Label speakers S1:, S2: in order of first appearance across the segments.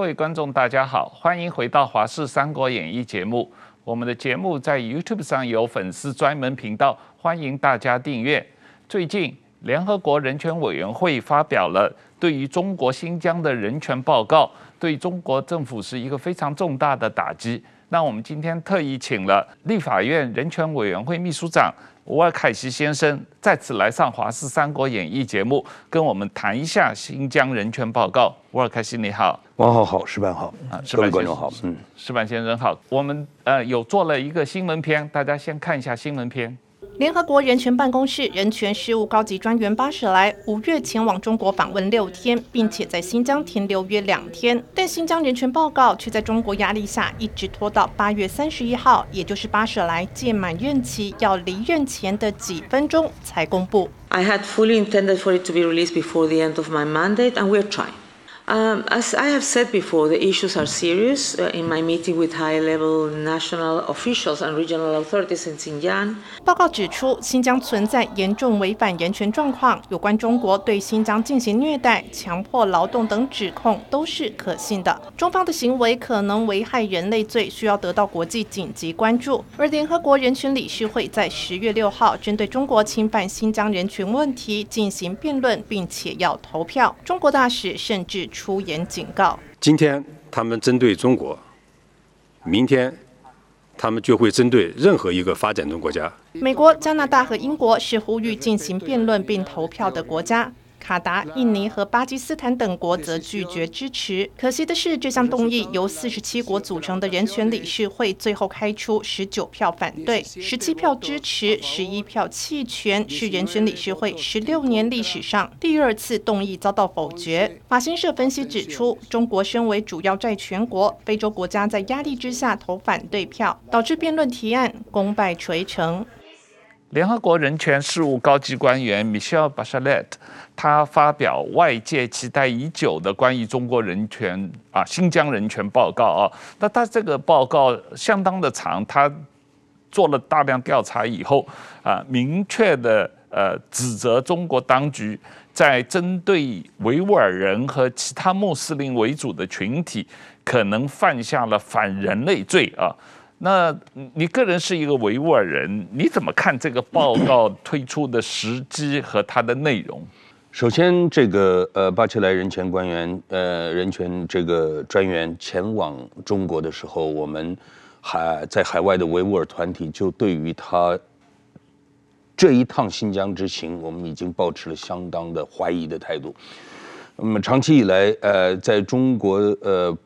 S1: 各位观众，大家好，欢迎回到《华视三国演义》节目。我们的节目在 YouTube 上有粉丝专门频道，欢迎大家订阅。最近，联合国人权委员会发表了对于中国新疆的人权报告，对中国政府是一个非常重大的打击。那我们今天特意请了立法院人权委员会秘书长吴尔凯西先生再次来上《华视三国演义》节目，跟我们谈一下新疆人权报告。沃尔凯西，你好，
S2: 王浩好，石板好，啊，各位观众好，
S1: 嗯，石板先生好。我们呃有做了一个新闻片，大家先看一下新闻片。
S3: 联合国人权办公室人权事务高级专员巴舍莱五月前往中国访问六天，并且在新疆停留约两天，但新疆人权报告却在中国压力下一直拖到八月三十一号，也就是巴舍莱届满任期要离任前的几分钟才公布。
S4: I had fully intended for it to be released before the end of my mandate, and we're trying. Um, as I have said before, the issues are serious. Uh, in my meeting with high-level national officials and regional authorities in Xinjiang，
S3: 报告指出，新疆存在严重违反人权状况，有关中国对新疆进行虐待、强迫劳动等指控都是可信的。中方的行为可能危害人类罪，需要得到国际紧急关注。而联合国人权理事会在十月六号针对中国侵犯新疆人权问题进行辩论，并且要投票。中国大使甚至出言警告：
S2: 今天他们针对中国，明天他们就会针对任何一个发展中国家。
S3: 美国、加拿大和英国是呼吁进行辩论并投票的国家。卡达、印尼和巴基斯坦等国则拒绝支持。可惜的是，这项动议由四十七国组成的人权理事会最后开出十九票反对，十七票支持，十一票弃权，是人权理事会十六年历史上第二次动议遭到否决。法新社分析指出，中国身为主要债权国，非洲国家在压力之下投反对票，导致辩论提案功败垂成。
S1: 联合国人权事务高级官员 Michelle Bachelet，他发表外界期待已久的关于中国人权啊新疆人权报告啊。那他这个报告相当的长，他做了大量调查以后啊，明确的呃指责中国当局在针对维吾尔人和其他穆斯林为主的群体，可能犯下了反人类罪啊。那你个人是一个维吾尔人，你怎么看这个报告推出的时机和它的内容？
S2: 首先，这个呃巴切莱人权官员呃人权这个专员前往中国的时候，我们海在海外的维吾尔团体就对于他这一趟新疆之行，我们已经抱持了相当的怀疑的态度。那么长期以来，呃，在中国呃。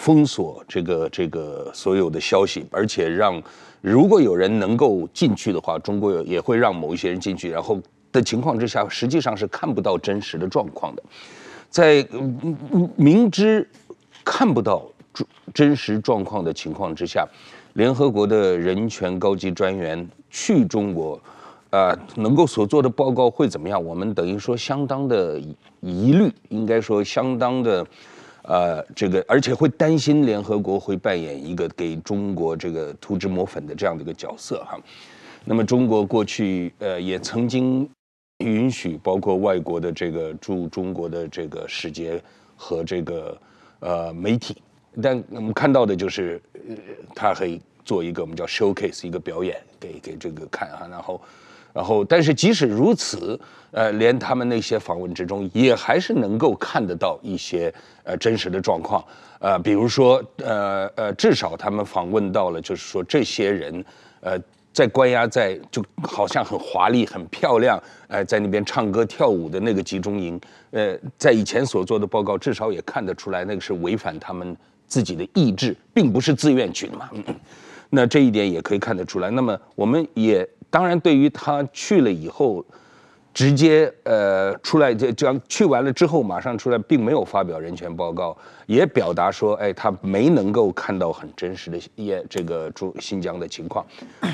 S2: 封锁这个这个所有的消息，而且让如果有人能够进去的话，中国也会让某一些人进去。然后的情况之下，实际上是看不到真实的状况的。在明知看不到真实状况的情况之下，联合国的人权高级专员去中国，啊，能够所做的报告会怎么样？我们等于说相当的疑虑，应该说相当的。呃，这个而且会担心联合国会扮演一个给中国这个涂脂抹粉的这样的一个角色哈。那么中国过去呃也曾经允许包括外国的这个驻中国的这个使节和这个呃媒体，但我们看到的就是呃他会做一个我们叫 showcase 一个表演给给这个看哈，然后。然后，但是即使如此，呃，连他们那些访问之中，也还是能够看得到一些呃真实的状况，呃，比如说，呃呃，至少他们访问到了，就是说这些人，呃，在关押在就好像很华丽、很漂亮，呃，在那边唱歌跳舞的那个集中营，呃，在以前所做的报告，至少也看得出来，那个是违反他们自己的意志，并不是自愿去的嘛。那这一点也可以看得出来。那么我们也。当然，对于他去了以后，直接呃出来这这样去完了之后马上出来，并没有发表人权报告，也表达说，哎，他没能够看到很真实的也这个中新疆的情况，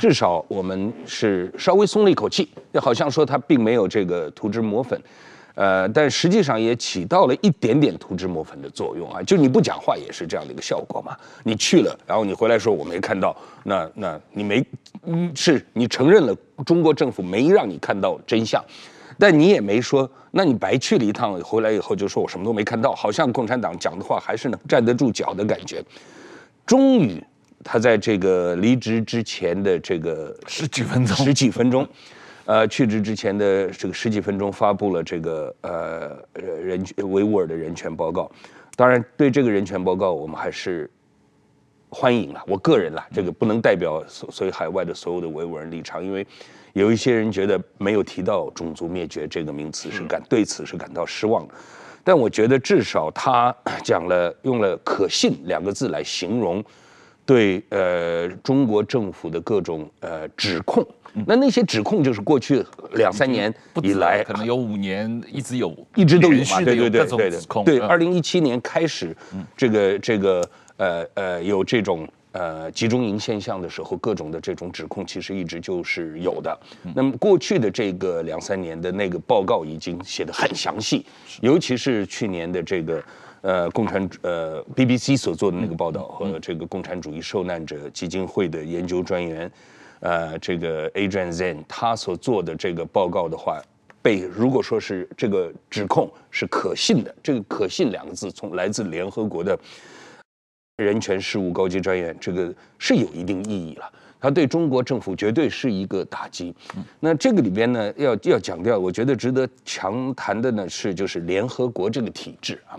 S2: 至少我们是稍微松了一口气，就好像说他并没有这个涂脂抹粉。呃，但实际上也起到了一点点涂脂抹粉的作用啊，就你不讲话也是这样的一个效果嘛。你去了，然后你回来说我没看到，那那你没，嗯，是你承认了中国政府没让你看到真相，但你也没说，那你白去了一趟，回来以后就说我什么都没看到，好像共产党讲的话还是能站得住脚的感觉。终于，他在这个离职之前的这个
S1: 十几分钟，
S2: 十几分钟，呃，去职之前的这个十几分钟发布了这个呃人维吾尔的人权报告。当然，对这个人权报告，我们还是欢迎了。我个人啦，这个不能代表所所以海外的所有的维吾尔人立场，因为有一些人觉得没有提到种族灭绝这个名词是感对此是感到失望的。但我觉得至少他 讲了用了“可信”两个字来形容对呃中国政府的各种呃指控。那那些指控就是过去两三年以来，
S1: 可能有五年一直有，
S2: 一直都有嘛，对对对
S1: 对对。
S2: 对，二零一七年开始，这个这个呃呃有这种呃集中营现象的时候，各种的这种指控其实一直就是有的。那么过去的这个两三年的那个报告已经写得很详细，尤其是去年的这个呃共产呃 BBC 所做的那个报道和这个共产主义受难者基金会的研究专员。呃，这个 Adrian Zenn 他所做的这个报告的话，被如果说是这个指控是可信的，这个“可信”两个字从来自联合国的人权事务高级专员，这个是有一定意义了。他对中国政府绝对是一个打击。那这个里边呢，要要讲掉，我觉得值得强谈的呢是，就是联合国这个体制啊，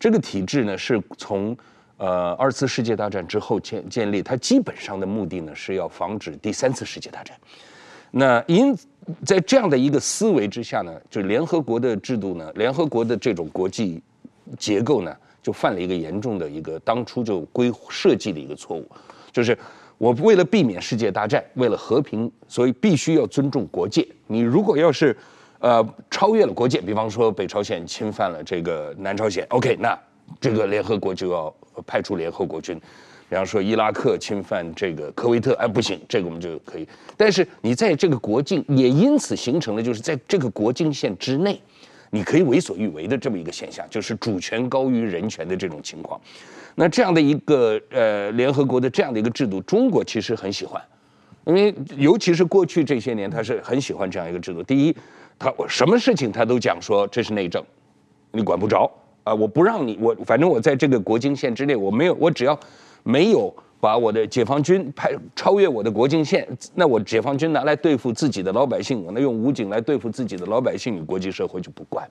S2: 这个体制呢是从。呃，二次世界大战之后建建立，它基本上的目的呢是要防止第三次世界大战。那因在这样的一个思维之下呢，就联合国的制度呢，联合国的这种国际结构呢，就犯了一个严重的一个当初就规设计的一个错误，就是我为了避免世界大战，为了和平，所以必须要尊重国界。你如果要是呃超越了国界，比方说北朝鲜侵犯了这个南朝鲜，OK，那这个联合国就要。派出联合国军，比方说伊拉克侵犯这个科威特，哎，不行，这个我们就可以。但是你在这个国境，也因此形成了，就是在这个国境线之内，你可以为所欲为的这么一个现象，就是主权高于人权的这种情况。那这样的一个呃联合国的这样的一个制度，中国其实很喜欢，因为尤其是过去这些年，他是很喜欢这样一个制度。第一，他什么事情他都讲说这是内政，你管不着。啊！我不让你，我反正我在这个国境线之内，我没有，我只要没有把我的解放军派超越我的国境线，那我解放军拿来对付自己的老百姓，我那用武警来对付自己的老百姓，与国际社会就不管。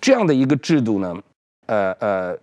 S2: 这样的一个制度呢，呃呃，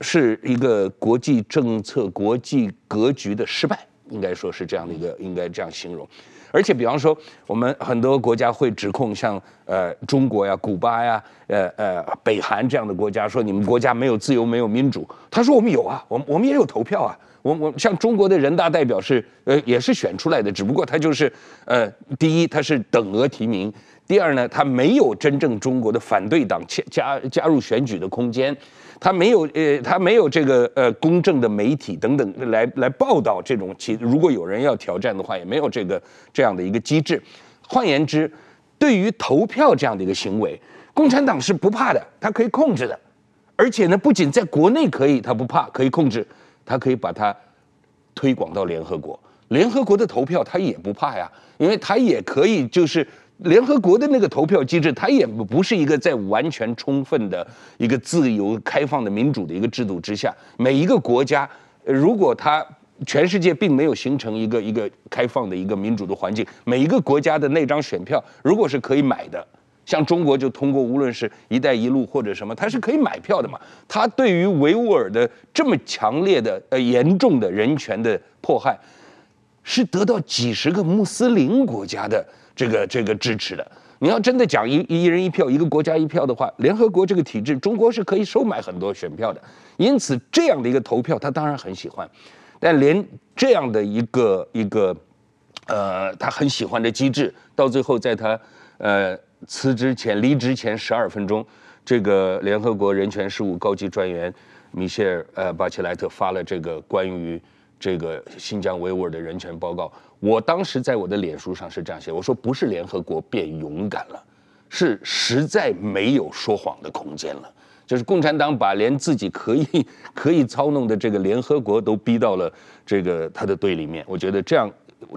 S2: 是一个国际政策、国际格局的失败，应该说是这样的一个，应该这样形容。而且，比方说，我们很多国家会指控像呃中国呀、古巴呀、呃呃北韩这样的国家，说你们国家没有自由、没有民主。他说我们有啊，我们我们也有投票啊。我我像中国的人大代表是呃也是选出来的，只不过他就是呃第一他是等额提名，第二呢他没有真正中国的反对党加加入选举的空间。他没有呃，他没有这个呃公正的媒体等等来来报道这种其如果有人要挑战的话，也没有这个这样的一个机制。换言之，对于投票这样的一个行为，共产党是不怕的，他可以控制的。而且呢，不仅在国内可以，他不怕，可以控制，他可以把它推广到联合国。联合国的投票他也不怕呀，因为他也可以就是。联合国的那个投票机制，它也不是一个在完全充分的一个自由、开放的民主的一个制度之下。每一个国家，如果它全世界并没有形成一个一个开放的一个民主的环境，每一个国家的那张选票如果是可以买的，像中国就通过无论是一带一路或者什么，它是可以买票的嘛。它对于维吾尔的这么强烈的呃严重的人权的迫害，是得到几十个穆斯林国家的。这个这个支持的，你要真的讲一一人一票，一个国家一票的话，联合国这个体制，中国是可以收买很多选票的。因此，这样的一个投票，他当然很喜欢。但连这样的一个一个，呃，他很喜欢的机制，到最后在他呃辞职前、离职前十二分钟，这个联合国人权事务高级专员米歇尔呃巴切莱特发了这个关于这个新疆维吾尔的人权报告。我当时在我的脸书上是这样写，我说不是联合国变勇敢了，是实在没有说谎的空间了。就是共产党把连自己可以 可以操弄的这个联合国都逼到了这个他的队里面。我觉得这样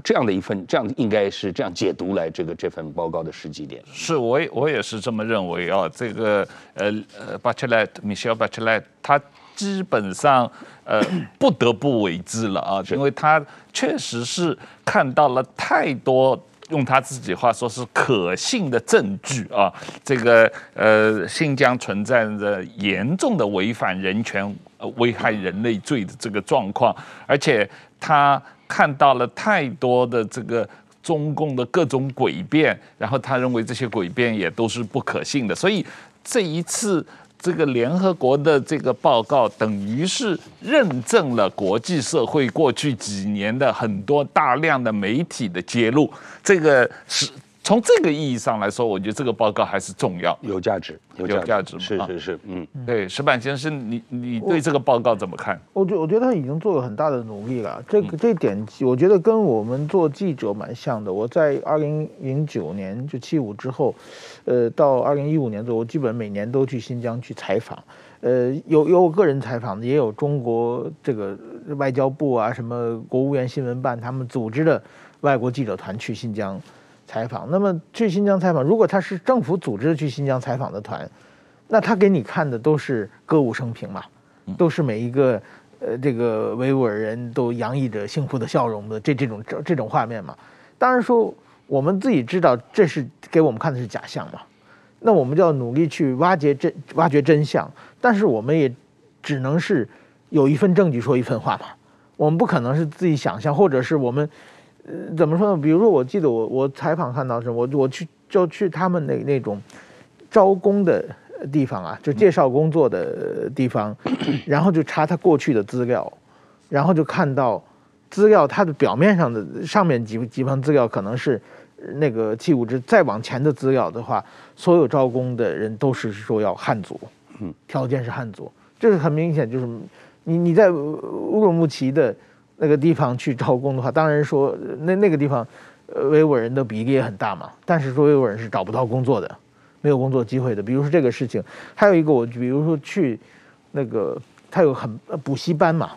S2: 这样的一份，这样应该是这样解读来这个这份报告的实际点。
S1: 是，我也我也是这么认为啊。这个呃呃巴切莱米歇尔巴切莱他基本上呃不得不为之了啊，因为他确实是看到了太多。用他自己话说是可信的证据啊，这个呃，新疆存在着严重的违反人权、危害人类罪的这个状况，而且他看到了太多的这个中共的各种诡辩，然后他认为这些诡辩也都是不可信的，所以这一次。这个联合国的这个报告，等于是认证了国际社会过去几年的很多大量的媒体的揭露，这个是。从这个意义上来说，我觉得这个报告还是重要，
S2: 有价值，有价值，是是是，嗯，
S1: 对，石板先生，你你对这个报告怎么看？
S5: 我觉我觉得他已经做了很大的努力了，这个这点我觉得跟我们做记者蛮像的。我在二零零九年就七五之后，呃，到二零一五年左右，基本每年都去新疆去采访，呃，有有我个人采访的，也有中国这个外交部啊，什么国务院新闻办他们组织的外国记者团去新疆。采访，那么去新疆采访，如果他是政府组织去新疆采访的团，那他给你看的都是歌舞升平嘛，都是每一个呃这个维吾尔人都洋溢着幸福的笑容的这这种这这种画面嘛。当然说我们自己知道这是给我们看的是假象嘛，那我们就要努力去挖掘真挖掘真相，但是我们也只能是有一份证据说一份话嘛，我们不可能是自己想象，或者是我们。呃，怎么说呢？比如说，我记得我我采访看到是，我我去就去他们那那种招工的地方啊，就介绍工作的地方，然后就查他过去的资料，然后就看到资料，它的表面上的上面几几份资料可能是那个七五之，再往前的资料的话，所有招工的人都是说要汉族，嗯，条件是汉族，这是很明显，就是你你在乌鲁木齐的。那个地方去招工的话，当然说那那个地方，呃，维吾尔人的比例也很大嘛。但是说维吾尔人是找不到工作的，没有工作机会的。比如说这个事情，还有一个我，比如说去那个他有很补习班嘛，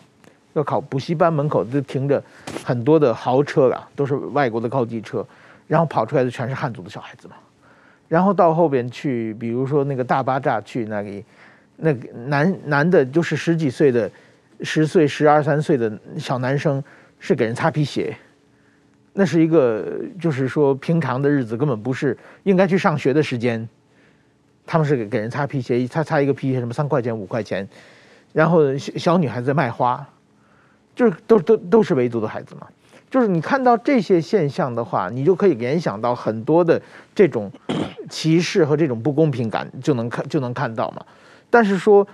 S5: 要考补习班门口就停着很多的豪车啊，都是外国的高级车，然后跑出来的全是汉族的小孩子嘛。然后到后边去，比如说那个大巴扎去那里，那个男男的就是十几岁的。十岁、十二三岁的小男生是给人擦皮鞋，那是一个就是说平常的日子根本不是应该去上学的时间，他们是给给人擦皮鞋，擦擦一个皮鞋什么三块钱五块钱，然后小小女孩子卖花，就是都都都是维族的孩子嘛，就是你看到这些现象的话，你就可以联想到很多的这种歧视和这种不公平感，就能看就能看到嘛，但是说。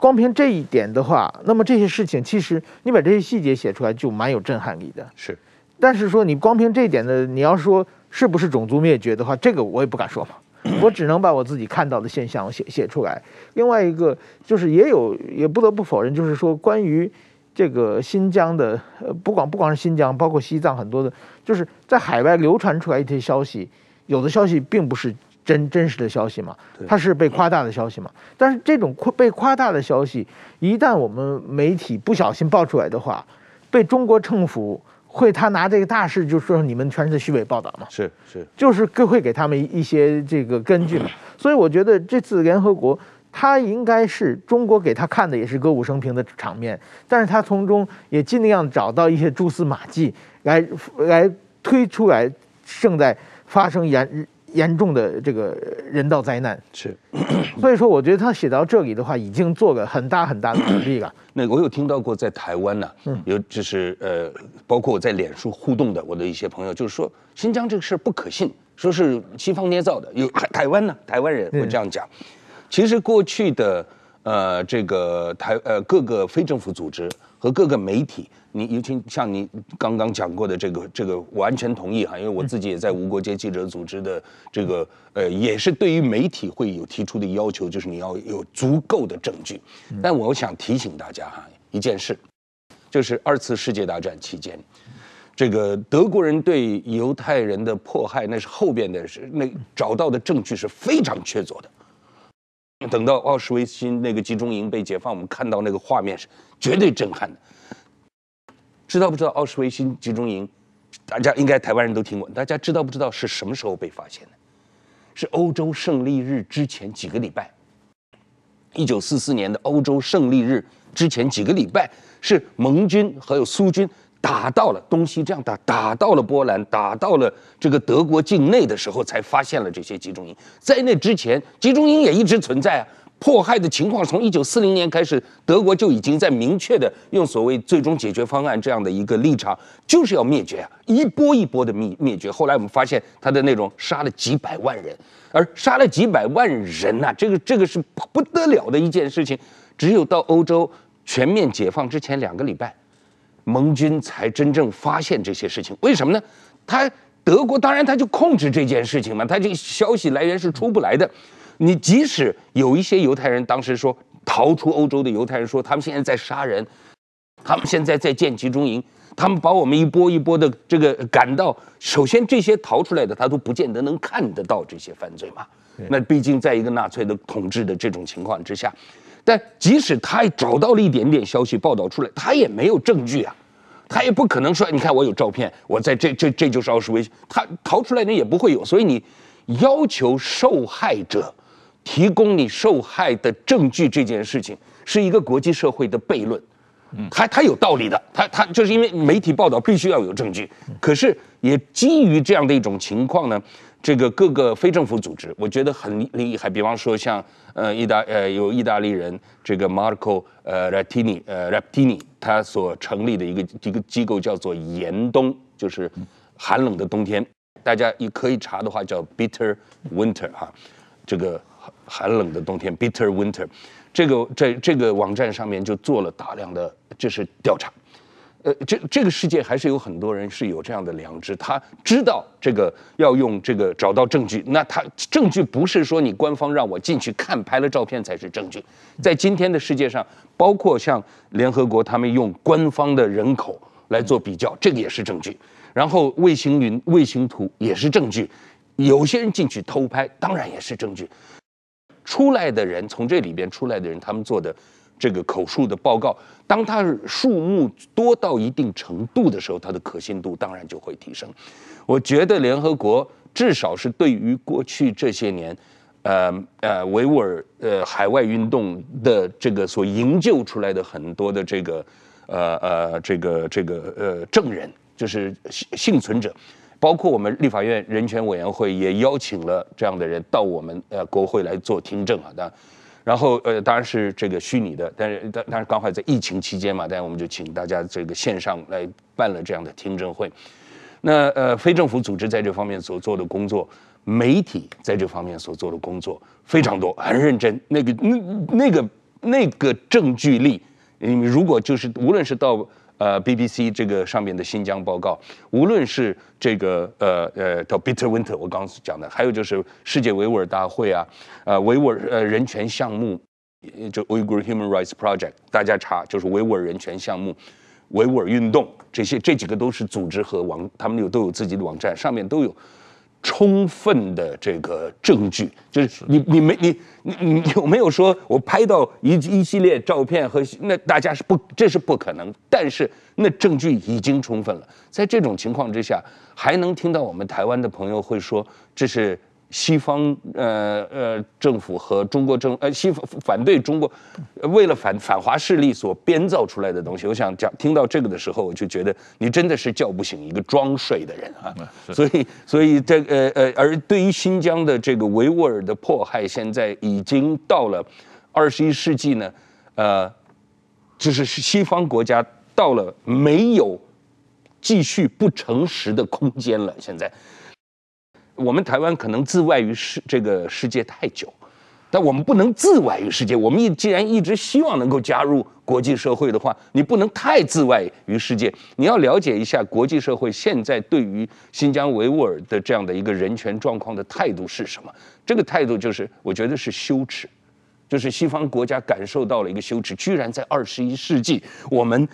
S5: 光凭这一点的话，那么这些事情其实你把这些细节写出来就蛮有震撼力的。
S2: 是，
S5: 但是说你光凭这一点的，你要说是不是种族灭绝的话，这个我也不敢说嘛。我只能把我自己看到的现象写写出来。另外一个就是也有也不得不否认，就是说关于这个新疆的，呃，不光不光是新疆，包括西藏很多的，就是在海外流传出来一些消息，有的消息并不是。真真实的消息嘛，它是被夸大的消息嘛。但是这种夸被夸大的消息，一旦我们媒体不小心爆出来的话，被中国政府会他拿这个大事就说你们全是虚伪报道嘛。
S2: 是是，
S5: 就是会给他们一些这个根据嘛。所以我觉得这次联合国，他应该是中国给他看的也是歌舞升平的场面，但是他从中也尽量找到一些蛛丝马迹来来推出来正在发生严。严重的这个人道灾难
S2: 是，
S5: 所以说我觉得他写到这里的话，已经做了很大很大的努力了。
S2: 那我有听到过在台湾呢，嗯，有就是呃，包括我在脸书互动的我的一些朋友，就是说新疆这个事不可信，说是西方捏造的。有台湾呢，台湾人会这样讲。其实过去的呃这个台呃各个非政府组织和各个媒体。你尤其像你刚刚讲过的这个，这个完全同意哈，因为我自己也在无国界记者组织的这个，呃，也是对于媒体会有提出的要求，就是你要有足够的证据。但我想提醒大家哈，一件事，就是二次世界大战期间，这个德国人对犹太人的迫害，那是后边的是那找到的证据是非常确凿的。等到奥斯维辛那个集中营被解放，我们看到那个画面是绝对震撼的。知道不知道奥斯维辛集中营大家应该台湾人都听过，大家知道不知道是什么时候被发现的？是欧洲胜利日之前几个礼拜。一九四四年的欧洲胜利日之前几个礼拜，是盟军还有苏军打到了东西这样打，打到了波兰，打到了这个德国境内的时候，才发现了这些集中营。在那之前，集中营也一直存在啊。迫害的情况从一九四零年开始，德国就已经在明确的用所谓最终解决方案这样的一个立场，就是要灭绝啊，一波一波的灭灭绝。后来我们发现他的那种杀了几百万人，而杀了几百万人呐、这个这个是不得了的一件事情。只有到欧洲全面解放之前两个礼拜，盟军才真正发现这些事情。为什么呢？他德国当然他就控制这件事情嘛，他这个消息来源是出不来的。你即使有一些犹太人当时说逃出欧洲的犹太人说他们现在在杀人，他们现在在建集中营，他们把我们一波一波的这个赶到。首先这些逃出来的他都不见得能看得到这些犯罪嘛。那毕竟在一个纳粹的统治的这种情况之下，但即使他也找到了一点点消息报道出来，他也没有证据啊，他也不可能说你看我有照片，我在这这这就是奥斯维辛，他逃出来的也不会有。所以你要求受害者。提供你受害的证据这件事情是一个国际社会的悖论，嗯，他他有道理的，他他就是因为媒体报道必须要有证据，可是也基于这样的一种情况呢，这个各个非政府组织我觉得很厉害，比方说像呃意大呃有意大利人这个 Marco 呃 Raptini 呃 Raptini 他所成立的一个一个机构叫做严冬，就是寒冷的冬天，大家也可以查的话叫 Bitter Winter 哈，这个。寒冷的冬天，Bitter Winter，这个在这个网站上面就做了大量的就是调查，呃，这这个世界还是有很多人是有这样的良知，他知道这个要用这个找到证据，那他证据不是说你官方让我进去看拍了照片才是证据，在今天的世界上，包括像联合国他们用官方的人口来做比较，这个也是证据，然后卫星云、卫星图也是证据，有些人进去偷拍，当然也是证据。出来的人，从这里边出来的人，他们做的这个口述的报告，当他数目多到一定程度的时候，他的可信度当然就会提升。我觉得联合国至少是对于过去这些年，呃呃维吾尔呃海外运动的这个所营救出来的很多的这个呃呃这个这个呃证人，就是幸幸存者。包括我们立法院人权委员会也邀请了这样的人到我们呃国会来做听证啊，当然后呃当然是这个虚拟的，但是但但是刚好在疫情期间嘛，但是我们就请大家这个线上来办了这样的听证会。那呃非政府组织在这方面所做的工作，媒体在这方面所做的工作非常多，很认真。那个那那个那个证据力，你们如果就是无论是到。呃，BBC 这个上面的新疆报告，无论是这个呃呃叫 Bitter Winter，我刚刚讲的，还有就是世界维吾尔大会啊，呃维吾尔呃人权项目，就 Uyghur Human Rights Project，大家查就是维吾尔人权项目，维吾尔运动这些这几个都是组织和网，他们有都有自己的网站，上面都有。充分的这个证据，就是你你没你你你有没有说我拍到一一系列照片和那大家是不这是不可能，但是那证据已经充分了，在这种情况之下，还能听到我们台湾的朋友会说这是。西方呃呃政府和中国政呃西方反对中国，为了反反华势力所编造出来的东西，我想讲听到这个的时候，我就觉得你真的是叫不醒一个装睡的人啊！所以所以这呃呃，而对于新疆的这个维吾尔的迫害，现在已经到了二十一世纪呢，呃，就是西方国家到了没有继续不诚实的空间了，现在。我们台湾可能自外于世这个世界太久，但我们不能自外于世界。我们一既然一直希望能够加入国际社会的话，你不能太自外于世界。你要了解一下国际社会现在对于新疆维吾尔的这样的一个人权状况的态度是什么？这个态度就是，我觉得是羞耻，就是西方国家感受到了一个羞耻，居然在二十一世纪，我们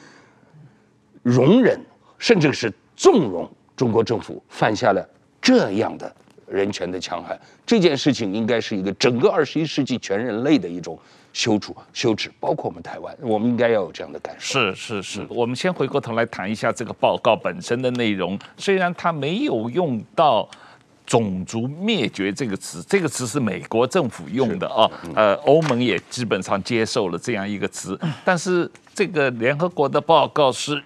S2: 容忍甚至是纵容中国政府犯下了。这样的人权的强悍。这件事情应该是一个整个二十一世纪全人类的一种羞辱、羞耻，包括我们台湾，我们应该要有这样的感受。
S1: 是是是，嗯、我们先回过头来谈一下这个报告本身的内容。虽然它没有用到。种族灭绝这个词，这个词是美国政府用的啊，呃，欧盟也基本上接受了这样一个词，但是这个联合国的报告是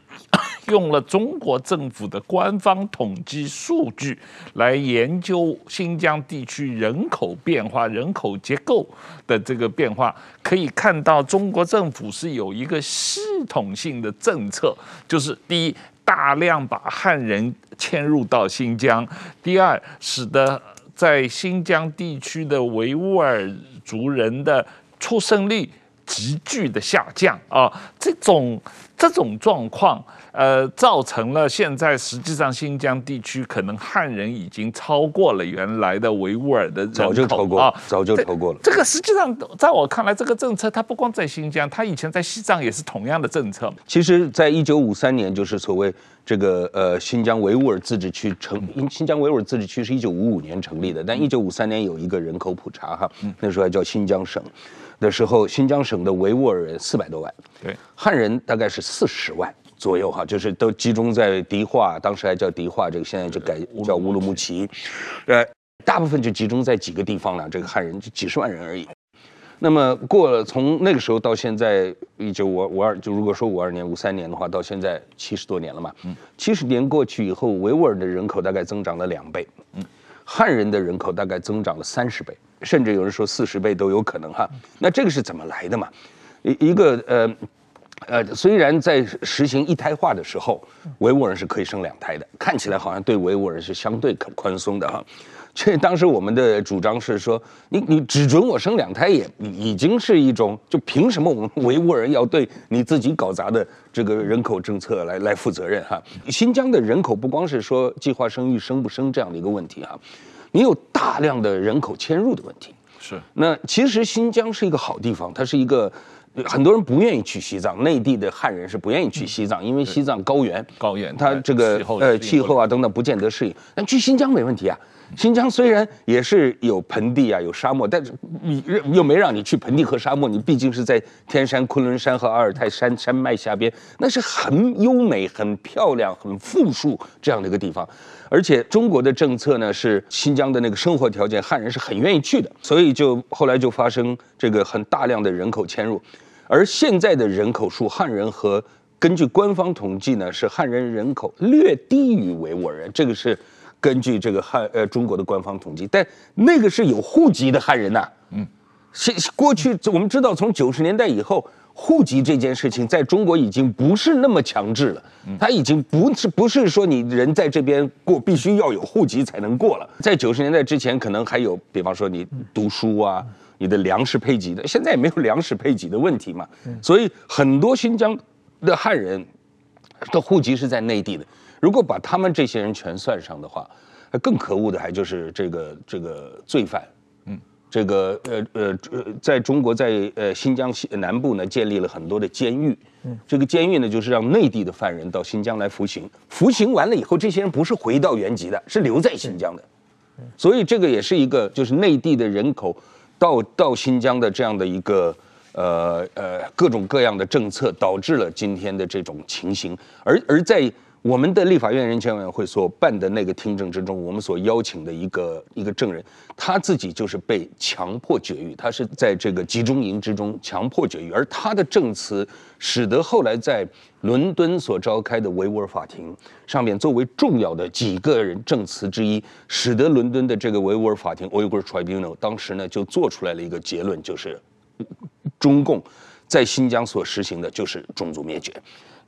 S1: 用了中国政府的官方统计数据来研究新疆地区人口变化、人口结构的这个变化，可以看到中国政府是有一个系统性的政策，就是第一。大量把汉人迁入到新疆，第二，使得在新疆地区的维吾尔族人的出生率急剧的下降啊，这种这种状况。呃，造成了现在实际上新疆地区可能汉人已经超过了原来的维吾尔的人口，
S2: 早就超过啊，早就超过了。
S1: 这个实际上在我看来，这个政策它不光在新疆，它以前在西藏也是同样的政策。
S2: 其实，在一九五三年，就是所谓这个呃新疆维吾尔自治区成，新疆维吾尔自治区是一九五五年成立的，但一九五三年有一个人口普查哈，那时候还叫新疆省的时候，新疆省的维吾尔人四百多万，对，汉人大概是四十万。左右哈，就是都集中在迪化，当时还叫迪化，这个现在就改叫乌鲁木齐，呃，大部分就集中在几个地方了。这个汉人就几十万人而已。那么过了从那个时候到现在一九五五二，就如果说五二年、五三年的话，到现在七十多年了嘛。嗯。七十年过去以后，维吾尔的人口大概增长了两倍，嗯，汉人的人口大概增长了三十倍，甚至有人说四十倍都有可能哈。那这个是怎么来的嘛？一一个呃。呃，虽然在实行一胎化的时候，维吾尔人是可以生两胎的，看起来好像对维吾尔人是相对可宽松的哈。这当时我们的主张是说，你你只准我生两胎，也已经是一种，就凭什么我们维吾尔人要对你自己搞砸的这个人口政策来来负责任哈？新疆的人口不光是说计划生育生不生这样的一个问题哈，你有大量的人口迁入的问题。
S1: 是，
S2: 那其实新疆是一个好地方，它是一个。很多人不愿意去西藏，内地的汉人是不愿意去西藏，因为西藏高原，
S1: 高原，
S2: 它这个呃气候啊等等不见得适应。但去新疆没问题啊，新疆虽然也是有盆地啊有沙漠，但是你又没让你去盆地和沙漠，你毕竟是在天山、昆仑山和阿尔泰山山脉下边，那是很优美、很漂亮、很富庶这样的一个地方。而且中国的政策呢是新疆的那个生活条件，汉人是很愿意去的，所以就后来就发生这个很大量的人口迁入。而现在的人口数，汉人和根据官方统计呢，是汉人人口略低于维吾尔人，这个是根据这个汉呃中国的官方统计，但那个是有户籍的汉人呐。嗯，现过去我们知道，从九十年代以后，户籍这件事情在中国已经不是那么强制了，它已经不是不是说你人在这边过必须要有户籍才能过了。在九十年代之前，可能还有，比方说你读书啊。你的粮食配给的，现在也没有粮食配给的问题嘛，所以很多新疆的汉人的户籍是在内地的。如果把他们这些人全算上的话，更可恶的还就是这个这个罪犯，嗯，这个呃呃呃，在中国在呃新疆西南部呢建立了很多的监狱，嗯，这个监狱呢就是让内地的犯人到新疆来服刑，服刑完了以后，这些人不是回到原籍的，是留在新疆的，所以这个也是一个就是内地的人口。到到新疆的这样的一个呃呃各种各样的政策，导致了今天的这种情形。而而在我们的立法院人权委员会所办的那个听证之中，我们所邀请的一个一个证人，他自己就是被强迫绝育，他是在这个集中营之中强迫绝育，而他的证词使得后来在伦敦所召开的维吾尔法庭上面作为重要的几个人证词之一，使得伦敦的这个维吾尔法庭 Uyghur Tribunal 当时呢就做出来了一个结论，就是中共在新疆所实行的就是种族灭绝。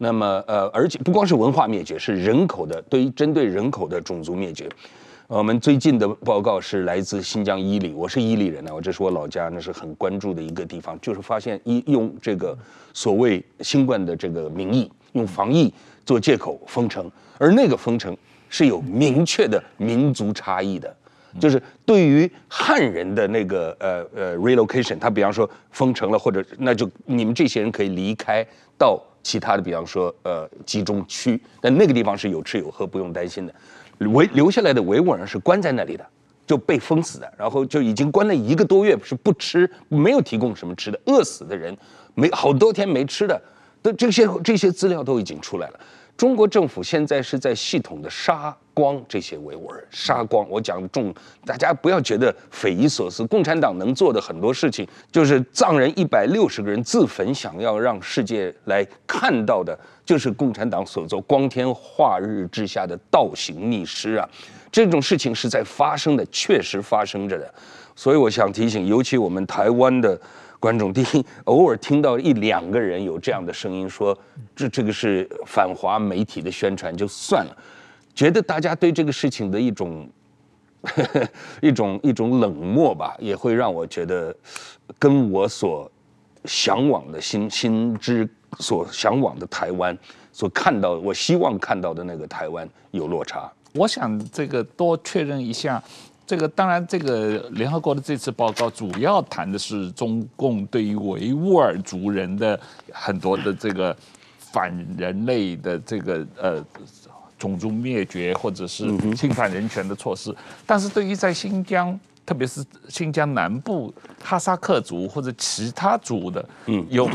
S2: 那么，呃，而且不光是文化灭绝，是人口的，对于针对人口的种族灭绝。我们最近的报告是来自新疆伊犁，我是伊犁人呢，我这是我老家，那是很关注的一个地方，就是发现一用这个所谓新冠的这个名义，用防疫做借口封城，而那个封城是有明确的民族差异的，就是对于汉人的那个呃呃 relocation，他比方说封城了，或者那就你们这些人可以离开到。其他的，比方说，呃，集中区，但那个地方是有吃有喝，不用担心的。维留下来的维吾尔人是关在那里的，就被封死的，然后就已经关了一个多月，是不吃，没有提供什么吃的，饿死的人，没好多天没吃的，都这些这些资料都已经出来了。中国政府现在是在系统的杀光这些维吾尔人，杀光。我讲的重，大家不要觉得匪夷所思。共产党能做的很多事情，就是藏人一百六十个人自焚，想要让世界来看到的，就是共产党所做光天化日之下的倒行逆施啊！这种事情是在发生的，确实发生着的。所以我想提醒，尤其我们台湾的。观众第一，偶尔听到一两个人有这样的声音说，这这个是反华媒体的宣传就算了，觉得大家对这个事情的一种 一种一种冷漠吧，也会让我觉得跟我所向往的心心之所向往的台湾所看到，我希望看到的那个台湾有落差。
S1: 我想这个多确认一下。这个当然，这个联合国的这次报告主要谈的是中共对于维吾尔族人的很多的这个反人类的这个呃种族灭绝或者是侵犯人权的措施，但是对于在新疆，特别是新疆南部哈萨克族或者其他族的，嗯，有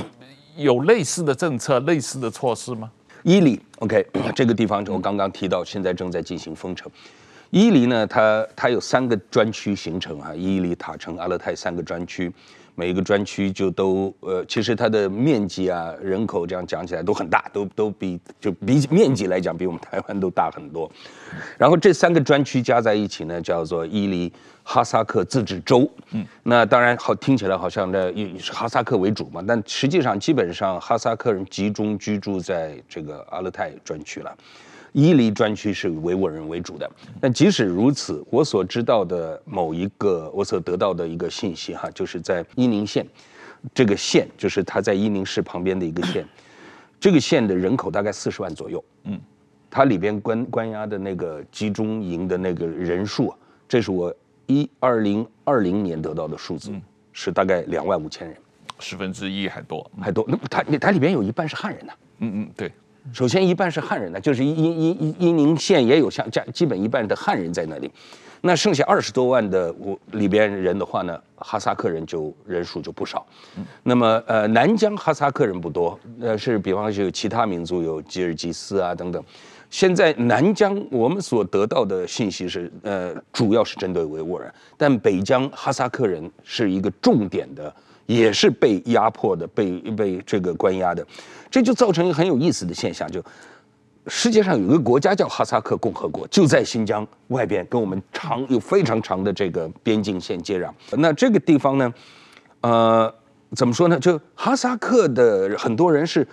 S1: 有类似的政策、类似的措施吗？
S2: 伊犁，OK，这个地方我刚刚提到，现在正在进行封城。伊犁呢，它它有三个专区形成啊，伊犁、塔城、阿勒泰三个专区，每一个专区就都呃，其实它的面积啊、人口这样讲起来都很大，都都比就比面积来讲比我们台湾都大很多。然后这三个专区加在一起呢，叫做伊犁哈萨克自治州。嗯，那当然好听起来好像呢以哈萨克为主嘛，但实际上基本上哈萨克人集中居住在这个阿勒泰专区了。伊犁专区是维吾尔人为主的，但即使如此，我所知道的某一个，我所得到的一个信息哈，就是在伊宁县，这个县就是它在伊宁市旁边的一个县，这个县的人口大概四十万左右，嗯，它里边关关押的那个集中营的那个人数啊，这是我一二零二零年得到的数字，是大概两万五千人，
S1: 十分之一还多，
S2: 还多，那它它里边有一半是汉人呢，
S1: 嗯嗯，对。
S2: 首先，一半是汉人呢，就是伊伊伊伊宁县也有像这样基本一半的汉人在那里，那剩下二十多万的我里边人的话呢，哈萨克人就人数就不少。那么呃，南疆哈萨克人不多，呃是比方说有其他民族有吉尔吉斯啊等等。现在南疆我们所得到的信息是，呃主要是针对维吾尔，但北疆哈萨克人是一个重点的。也是被压迫的，被被这个关押的，这就造成一个很有意思的现象，就世界上有一个国家叫哈萨克共和国，就在新疆外边，跟我们长有非常长的这个边境线接壤。那这个地方呢，呃，怎么说呢？就哈萨克的很多人是，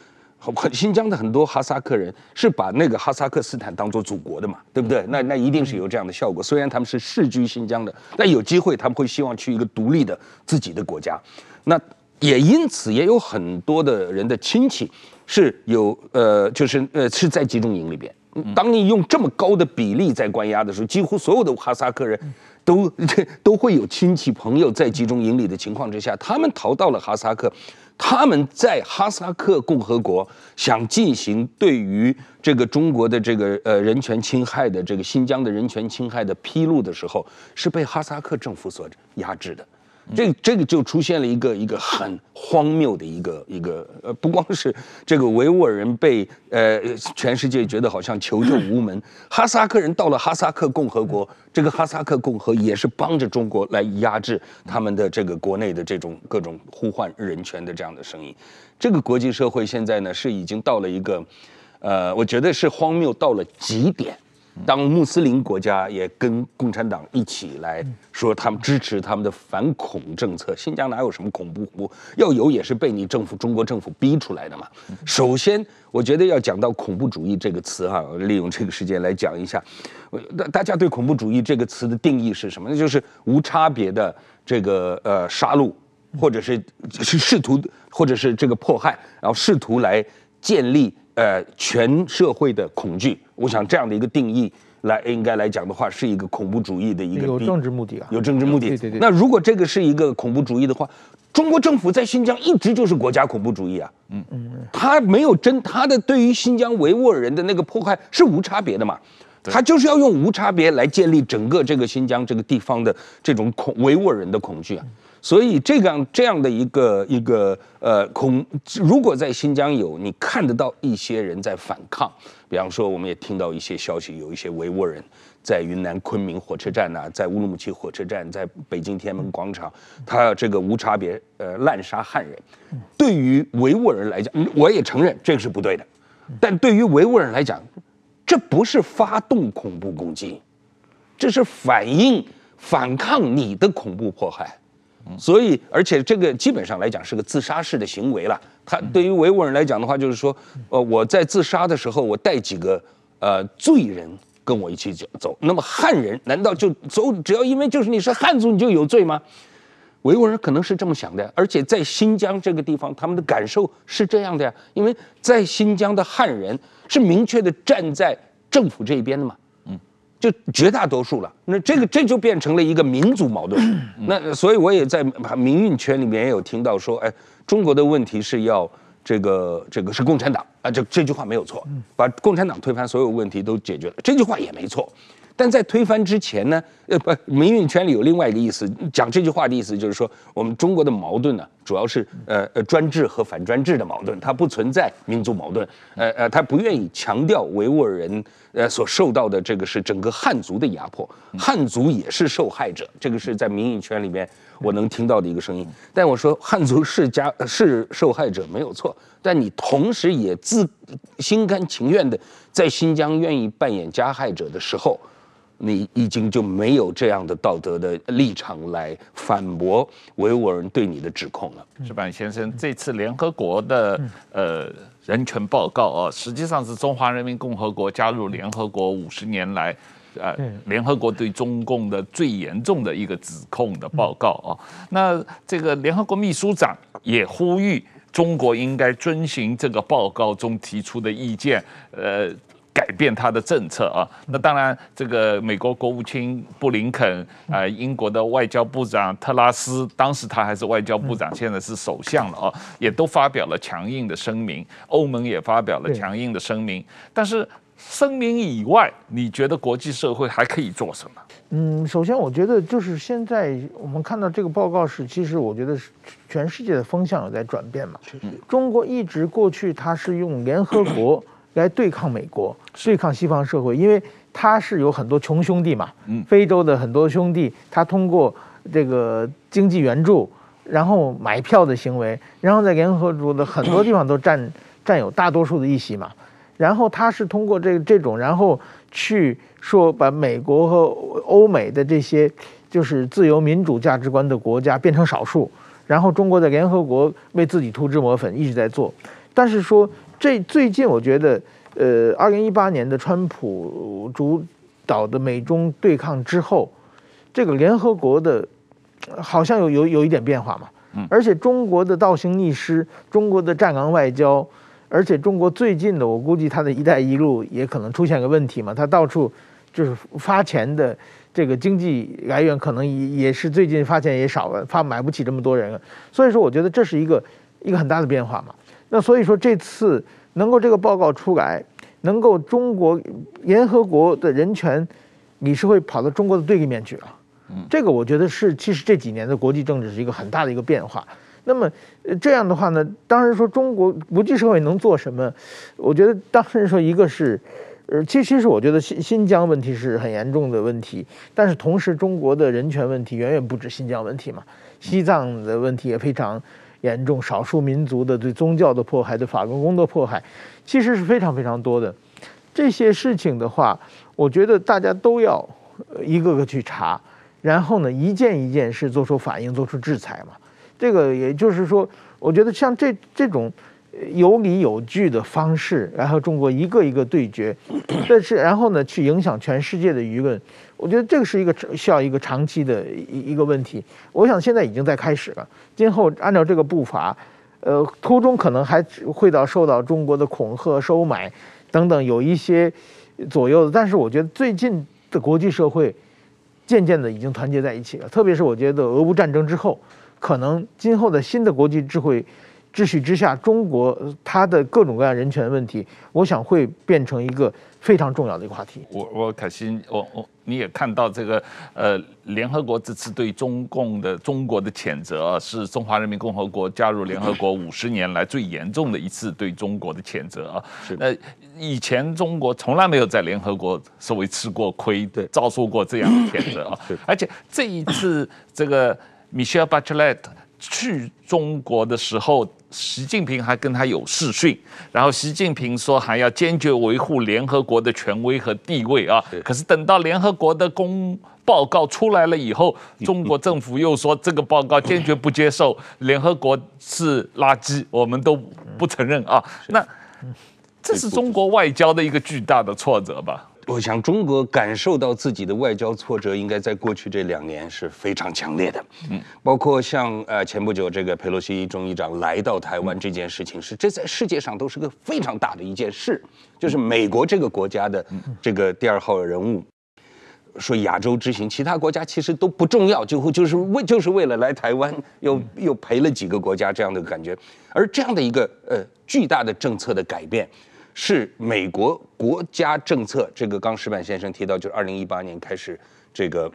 S2: 新疆的很多哈萨克人是把那个哈萨克斯坦当做祖国的嘛，对不对？那那一定是有这样的效果。虽然他们是世居新疆的，但有机会他们会希望去一个独立的自己的国家。那也因此也有很多的人的亲戚是有呃，就是呃是在集中营里边。当你用这么高的比例在关押的时候，几乎所有的哈萨克人都都会有亲戚朋友在集中营里的情况之下，他们逃到了哈萨克，他们在哈萨克共和国想进行对于这个中国的这个呃人权侵害的这个新疆的人权侵害的披露的时候，是被哈萨克政府所压制的。这这个就出现了一个一个很荒谬的一个一个呃，不光是这个维吾尔人被呃全世界觉得好像求救无门，哈萨克人到了哈萨克共和国，这个哈萨克共和也是帮着中国来压制他们的这个国内的这种各种呼唤人权的这样的声音。这个国际社会现在呢是已经到了一个，呃，我觉得是荒谬到了极点。当穆斯林国家也跟共产党一起来说，他们支持他们的反恐政策。新疆哪有什么恐怖？要有也是被你政府中国政府逼出来的嘛。首先，我觉得要讲到恐怖主义这个词哈，利用这个时间来讲一下。大大家对恐怖主义这个词的定义是什么？那就是无差别的这个呃杀戮，或者是是试图，或者是这个迫害，然后试图来建立。呃，全社会的恐惧，我想这样的一个定义来应该来讲的话，是一个恐怖主义的一个
S5: 有政治目的啊，
S2: 有政治目的。
S5: 对对对。
S2: 那如果这个是一个恐怖主义的话，中国政府在新疆一直就是国家恐怖主义啊。嗯嗯。他没有真，他的对于新疆维吾尔人的那个迫害是无差别的嘛？他就是要用无差别来建立整个这个新疆这个地方的这种恐维吾尔人的恐惧啊。所以这样这样的一个一个呃恐，如果在新疆有你看得到一些人在反抗，比方说我们也听到一些消息，有一些维吾尔人在云南昆明火车站呐、在乌鲁木齐火车站，在北京天安门广场，他这个无差别呃滥杀汉人。对于维吾尔人来讲，我也承认这个是不对的，但对于维吾尔人来讲，这不是发动恐怖攻击，这是反映反抗你的恐怖迫害。所以，而且这个基本上来讲是个自杀式的行为了。他对于维吾尔人来讲的话，就是说，呃，我在自杀的时候，我带几个呃罪人跟我一起走走。那么汉人难道就走？只要因为就是你是汉族，你就有罪吗？维吾尔人可能是这么想的。而且在新疆这个地方，他们的感受是这样的呀。因为在新疆的汉人是明确的站在政府这一边的嘛。就绝大多数了，那这个这就变成了一个民族矛盾。那所以我也在民运圈里面也有听到说，哎，中国的问题是要这个这个是共产党。啊，这这句话没有错，把共产党推翻，所有问题都解决了，这句话也没错。但在推翻之前呢，呃不，民运圈里有另外一个意思，讲这句话的意思就是说，我们中国的矛盾呢，主要是呃呃专制和反专制的矛盾，它不存在民族矛盾，呃呃，他不愿意强调维吾尔人呃所受到的这个是整个汉族的压迫，汉族也是受害者，这个是在民运圈里面我能听到的一个声音。但我说汉族是加是受害者没有错，但你同时也自心甘情愿的在新疆愿意扮演加害者的时候。你已经就没有这样的道德的立场来反驳维吾尔人对你的指控了。
S1: 石板先生，这次联合国的呃人权报告啊，实际上是中华人民共和国加入联合国五十年来，呃，联合国对中共的最严重的一个指控的报告啊。那这个联合国秘书长也呼吁中国应该遵循这个报告中提出的意见，呃。改变他的政策啊，那当然，这个美国国务卿布林肯，呃，英国的外交部长特拉斯，当时他还是外交部长，现在是首相了啊，也都发表了强硬的声明，欧盟也发表了强硬的声明。但是声明以外，你觉得国际社会还可以做什么？
S5: 嗯，首先我觉得就是现在我们看到这个报告是，其实我觉得是全世界的风向有在转变嘛。中国一直过去它是用联合国。来对抗美国，对抗西方社会，因为他是有很多穷兄弟嘛，非洲的很多兄弟，他通过这个经济援助，然后买票的行为，然后在联合国的很多地方都占 占有大多数的议席嘛，然后他是通过这这种，然后去说把美国和欧美的这些就是自由民主价值观的国家变成少数，然后中国在联合国为自己涂脂抹粉，一直在做，但是说。这最近我觉得，呃，二零一八年的川普主导的美中对抗之后，这个联合国的，好像有有有一点变化嘛。嗯。而且中国的倒行逆施，中国的战狼外交，而且中国最近的，我估计它的一带一路也可能出现个问题嘛。它到处就是发钱的这个经济来源，可能也也是最近发钱也少了，发买不起这么多人了。所以说，我觉得这是一个一个很大的变化嘛。那所以说，这次能够这个报告出来，能够中国联合国的人权理事会跑到中国的对立面去了，这个我觉得是其实这几年的国际政治是一个很大的一个变化。那么这样的话呢，当然说中国国际社会能做什么？我觉得当然说一个是，呃，其实其实我觉得新新疆问题是很严重的问题，但是同时中国的人权问题远远不止新疆问题嘛，西藏的问题也非常。严重少数民族的对宗教的迫害，对法轮功的迫害，其实是非常非常多的。这些事情的话，我觉得大家都要一个个去查，然后呢，一件一件事做出反应，做出制裁嘛。这个也就是说，我觉得像这这种有理有据的方式，然后中国一个一个对决，但是然后呢，去影响全世界的舆论。我觉得这个是一个需要一个长期的一一个问题。我想现在已经在开始了，今后按照这个步伐，呃，途中可能还会到受到中国的恐吓、收买等等有一些左右的。但是我觉得最近的国际社会渐渐的已经团结在一起了。特别是我觉得俄乌战争之后，可能今后的新的国际智慧秩序之下，中国它的各种各样人权问题，我想会变成一个非常重要的一个话题。
S1: 我我可惜，我我你也看到这个呃，联合国这次对中共的中国的谴责啊，是中华人民共和国加入联合国五十年来最严重的一次对中国的谴责啊。是。那以前中国从来没有在联合国稍微吃过亏，对，遭受过这样的谴责啊。是。而且这一次这个 Michelle Bachelet 去中国的时候，习近平还跟他有视讯，然后习近平说还要坚决维护联合国的权威和地位啊。可是等到联合国的公报告出来了以后，中国政府又说这个报告坚决不接受，联合国是垃圾，我们都不承认啊。那这是中国外交的一个巨大的挫折吧？
S2: 我想，中国感受到自己的外交挫折，应该在过去这两年是非常强烈的。嗯，包括像呃前不久这个佩洛西众议长来到台湾这件事情，是这在世界上都是个非常大的一件事。就是美国这个国家的这个第二号人物说亚洲之行，其他国家其实都不重要，就就是为就是为了来台湾，又又赔了几个国家这样的感觉。而这样的一个呃巨大的政策的改变。是美国国家政策，这个刚石板先生提到，就是二零一八年开始，这个，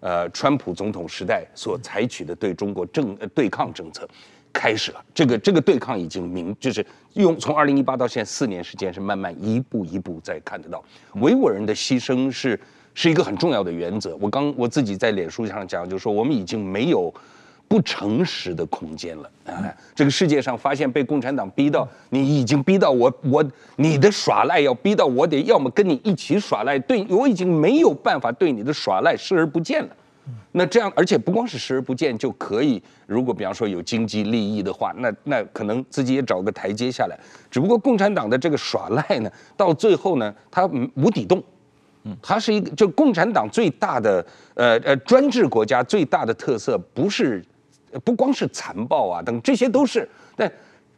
S2: 呃，川普总统时代所采取的对中国政对抗政策开始了。这个这个对抗已经明，就是用从二零一八到现在四年时间，是慢慢一步一步在看得到。维吾尔人的牺牲是是一个很重要的原则。我刚我自己在脸书上讲，就是说我们已经没有。不诚实的空间了啊！这个世界上发现被共产党逼到，你已经逼到我，我你的耍赖要逼到我得要么跟你一起耍赖，对我已经没有办法对你的耍赖视而不见了。那这样，而且不光是视而不见就可以，如果比方说有经济利益的话，那那可能自己也找个台阶下来。只不过共产党的这个耍赖呢，到最后呢，他无底洞。嗯，他是一个就共产党最大的呃呃专制国家最大的特色不是。不光是残暴啊，等这些都是，但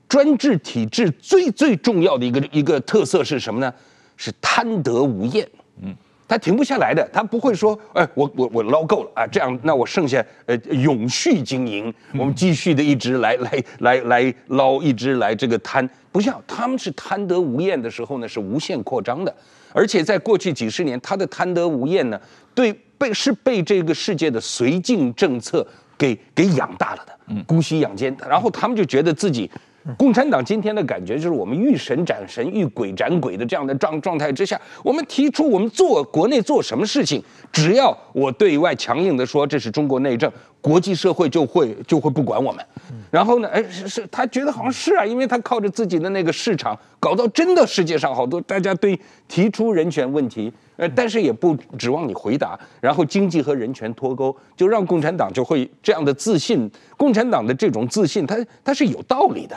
S2: 专制体制最最重要的一个一个特色是什么呢？是贪得无厌。嗯，他停不下来的，他不会说，哎，我我我捞够了啊，这样那我剩下呃永续经营，我们继续的一直来来来来捞，一直来这个贪，不像他们是贪得无厌的时候呢，是无限扩张的，而且在过去几十年，他的贪得无厌呢，对被是被这个世界的绥靖政策。给给养大了的，姑息养奸，然后他们就觉得自己，共产党今天的感觉就是我们遇神斩神，遇鬼斩鬼的这样的状状态之下，我们提出我们做国内做什么事情，只要我对外强硬的说这是中国内政。国际社会就会就会不管我们，然后呢，哎，是是，他觉得好像是啊，因为他靠着自己的那个市场，搞到真的世界上好多大家对提出人权问题，呃，但是也不指望你回答，然后经济和人权脱钩，就让共产党就会这样的自信，共产党的这种自信，它它是有道理的，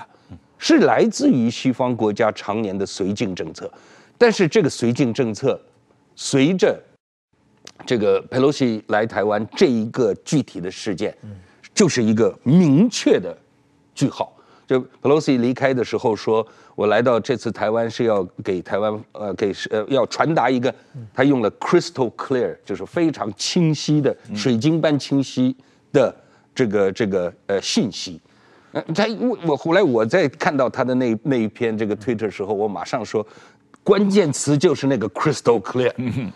S2: 是来自于西方国家常年的绥靖政策，但是这个绥靖政策随着。这个佩洛西来台湾这一个具体的事件，就是一个明确的句号。就佩洛西离开的时候说：“我来到这次台湾是要给台湾呃给呃要传达一个，他用了 crystal clear，就是非常清晰的水晶般清晰的这个这个呃信息。”呃，他我我后来我在看到他的那那一篇这个推特时候，我马上说。关键词就是那个 crystal clear，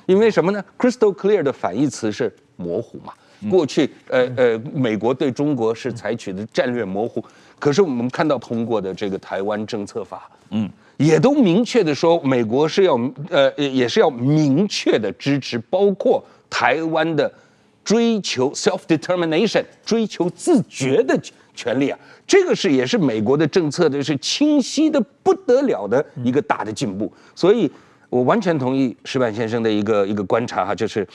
S2: 因为什么呢？crystal clear 的反义词是模糊嘛。过去，呃呃，美国对中国是采取的战略模糊，可是我们看到通过的这个台湾政策法，嗯，也都明确的说，美国是要，呃，也是要明确的支持，包括台湾的追求 self determination，追求自觉的。权利啊，这个是也是美国的政策的，是清晰的不得了的一个大的进步。所以我完全同意石板先生的一个一个观察哈，就是，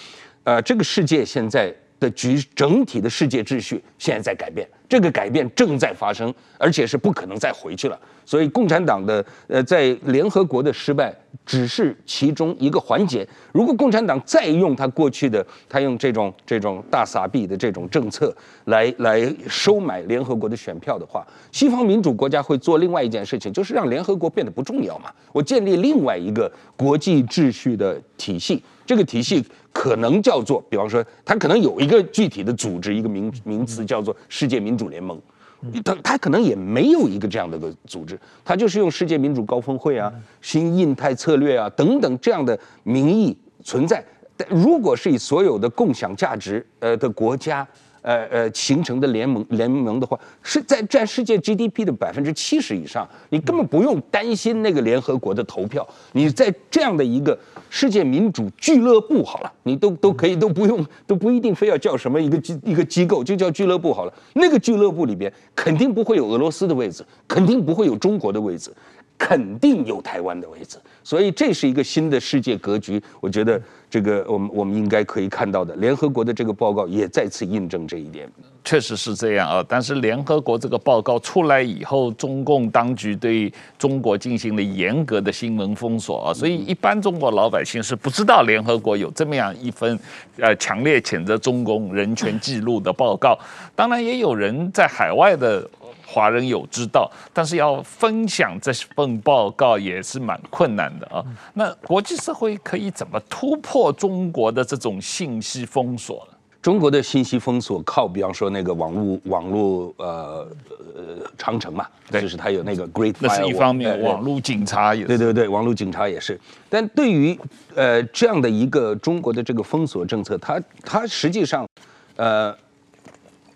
S2: 呃，这个世界现在的局整体的世界秩序现在在改变，这个改变正在发生，而且是不可能再回去了。所以共产党的呃在联合国的失败只是其中一个环节。如果共产党再用他过去的，他用这种这种大撒币的这种政策来来收买联合国的选票的话，西方民主国家会做另外一件事情，就是让联合国变得不重要嘛。我建立另外一个国际秩序的体系，这个体系可能叫做，比方说，它可能有一个具体的组织，一个名名词叫做世界民主联盟。他他可能也没有一个这样的个组织，他就是用世界民主高峰会啊、新印太策略啊等等这样的名义存在。但如果是以所有的共享价值呃的国家。呃呃，形成的联盟联盟的话，是在占世界 GDP 的百分之七十以上，你根本不用担心那个联合国的投票。你在这样的一个世界民主俱乐部好了，你都都可以都不用都不一定非要叫什么一个机一个机构，就叫俱乐部好了。那个俱乐部里边肯定不会有俄罗斯的位置，肯定不会有中国的位置，肯定有台湾的位置。所以这是一个新的世界格局，我觉得。这个我们我们应该可以看到的，联合国的这个报告也再次印证这一点。
S1: 确实是这样啊，但是联合国这个报告出来以后，中共当局对中国进行了严格的新闻封锁啊，所以一般中国老百姓是不知道联合国有这么样一份呃强烈谴责中共人权记录的报告。当然，也有人在海外的。华人有知道，但是要分享这份报告也是蛮困难的啊。那国际社会可以怎么突破中国的这种信息封锁呢？
S2: 中国的信息封锁靠，比方说那个网络网络呃呃长城嘛，就是它有那个 Great Firewall，
S1: 那是一方面，呃、网络警察也是。
S2: 对对对，网络警察也是。但对于呃这样的一个中国的这个封锁政策，它它实际上呃。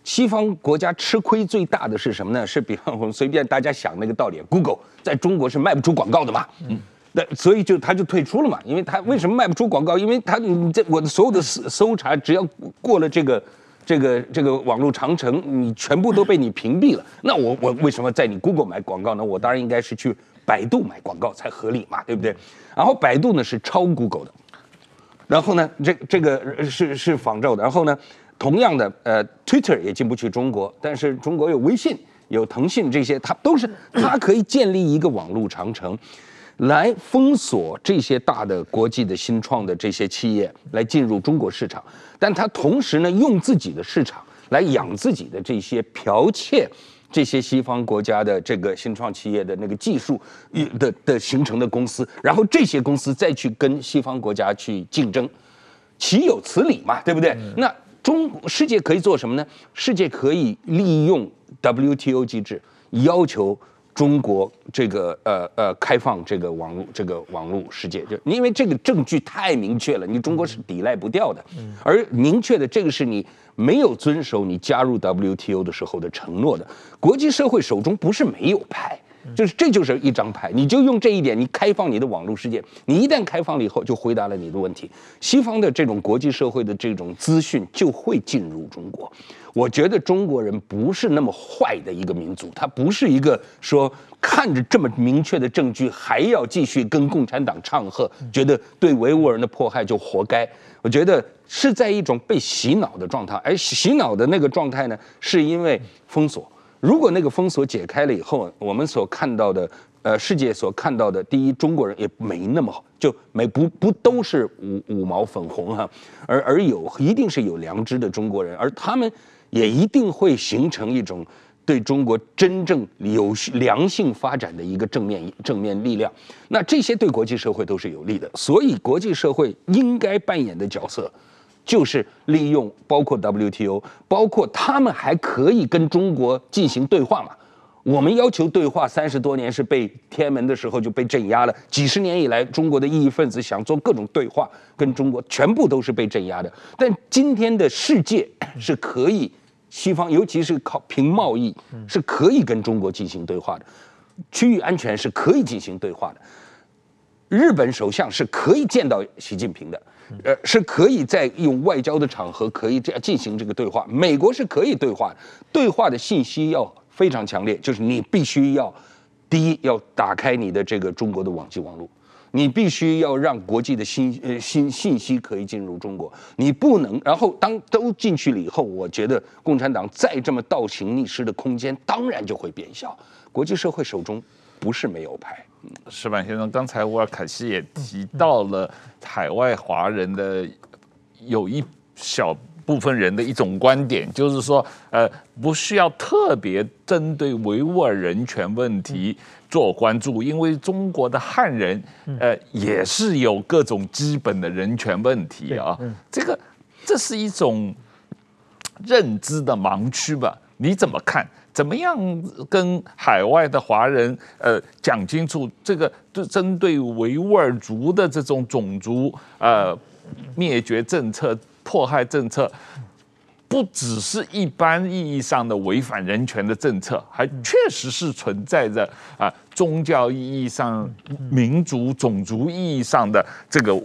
S2: 西方国家吃亏最大的是什么呢？是比方我们随便大家想那个道理，Google 在中国是卖不出广告的嘛，嗯，那所以就他就退出了嘛，因为他为什么卖不出广告？因为他你这我的所有的搜搜查，只要过了这个这个这个网络长城，你全部都被你屏蔽了。那我我为什么在你 Google 买广告呢？我当然应该是去百度买广告才合理嘛，对不对？然后百度呢是超 Google 的，然后呢这这个是是仿照的，然后呢。同样的，呃，Twitter 也进不去中国，但是中国有微信、有腾讯这些，它都是 它可以建立一个网络长城，来封锁这些大的国际的新创的这些企业来进入中国市场，但它同时呢，用自己的市场来养自己的这些剽窃这些西方国家的这个新创企业的那个技术的的形成的公司，然后这些公司再去跟西方国家去竞争，岂有此理嘛？对不对？那。中世界可以做什么呢？世界可以利用 WTO 机制，要求中国这个呃呃开放这个网络这个网络世界，就因为这个证据太明确了，你中国是抵赖不掉的。而明确的这个是你没有遵守你加入 WTO 的时候的承诺的，国际社会手中不是没有牌。就是这就是一张牌，你就用这一点，你开放你的网络世界，你一旦开放了以后，就回答了你的问题。西方的这种国际社会的这种资讯就会进入中国。我觉得中国人不是那么坏的一个民族，他不是一个说看着这么明确的证据还要继续跟共产党唱和，觉得对维吾尔人的迫害就活该。我觉得是在一种被洗脑的状态，而洗脑的那个状态呢，是因为封锁。如果那个封锁解开了以后，我们所看到的，呃，世界所看到的，第一，中国人也没那么好，就没不不都是五五毛粉红哈，而而有一定是有良知的中国人，而他们也一定会形成一种对中国真正有良性发展的一个正面正面力量，那这些对国际社会都是有利的，所以国际社会应该扮演的角色。就是利用包括 WTO，包括他们还可以跟中国进行对话嘛。我们要求对话三十多年是被天安门的时候就被镇压了，几十年以来中国的异议分子想做各种对话跟中国，全部都是被镇压的。但今天的世界是可以，西方尤其是靠凭贸易是可以跟中国进行对话的，区域安全是可以进行对话的。日本首相是可以见到习近平的。呃，是可以在用外交的场合可以这样进行这个对话。美国是可以对话，对话的信息要非常强烈，就是你必须要，第一要打开你的这个中国的网际网络，你必须要让国际的信呃信信息可以进入中国，你不能。然后当都进去了以后，我觉得共产党再这么倒行逆施的空间当然就会变小。国际社会手中不是没有牌。
S1: 石板先生，刚才乌尔凯西也提到了海外华人的有一小部分人的一种观点，就是说，呃，不需要特别针对维吾尔人权问题做关注，因为中国的汉人，呃，也是有各种基本的人权问题啊。这个这是一种认知的盲区吧？你怎么看？怎么样跟海外的华人呃讲清楚这个对针对维吾尔族的这种种族呃灭绝政策、迫害政策，不只是一般意义上的违反人权的政策，还确实是存在着啊宗教意义上、民族种族意义上的这个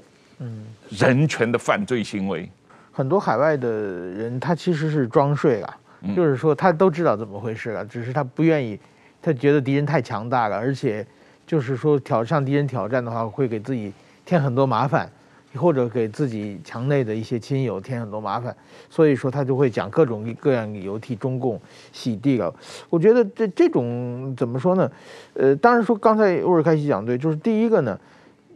S1: 人权的犯罪行为。
S5: 很多海外的人他其实是装睡啊。就是说，他都知道怎么回事了，只是他不愿意，他觉得敌人太强大了，而且，就是说挑向敌人挑战的话，会给自己添很多麻烦，或者给自己墙内的一些亲友添很多麻烦，所以说他就会讲各种各样理由替中共洗地了。我觉得这这种怎么说呢？呃，当然说刚才沃尔开西讲对，就是第一个呢，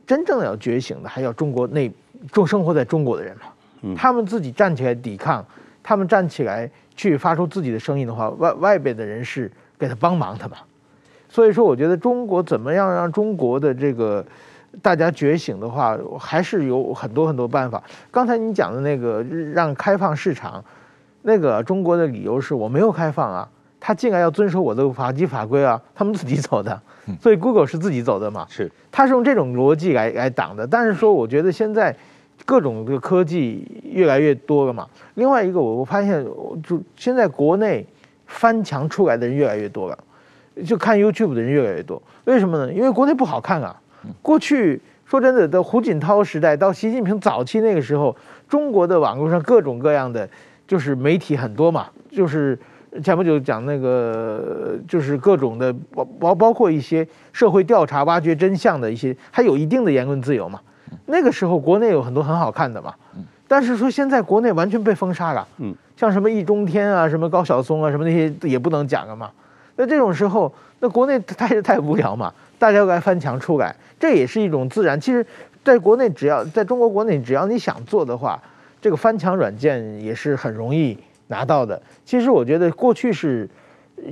S5: 真正要觉醒的还要中国内中生活在中国的人嘛，他们自己站起来抵抗，他们站起来。去发出自己的声音的话，外外边的人是给他帮忙的嘛，所以说我觉得中国怎么样让中国的这个大家觉醒的话，还是有很多很多办法。刚才你讲的那个让开放市场，那个中国的理由是我没有开放啊，他进来要遵守我的法纪法规啊，他们自己走的，所以 Google 是自己走的嘛，
S2: 是，
S5: 他是用这种逻辑来来挡的。但是说我觉得现在。各种这个科技越来越多了嘛。另外一个，我我发现，就现在国内翻墙出来的人越来越多了，就看 YouTube 的人越来越多。为什么呢？因为国内不好看啊。过去说真的，到胡锦涛时代，到习近平早期那个时候，中国的网络上各种各样的就是媒体很多嘛，就是前不久讲那个，就是各种的包包包括一些社会调查、挖掘真相的一些，还有一定的言论自由嘛。那个时候国内有很多很好看的嘛，但是说现在国内完全被封杀了，嗯，像什么易中天啊，什么高晓松啊，什么那些也不能讲了嘛。那这种时候，那国内太太无聊嘛，大家都该翻墙出来，这也是一种自然。其实，在国内只要在中国国内，只要你想做的话，这个翻墙软件也是很容易拿到的。其实我觉得过去是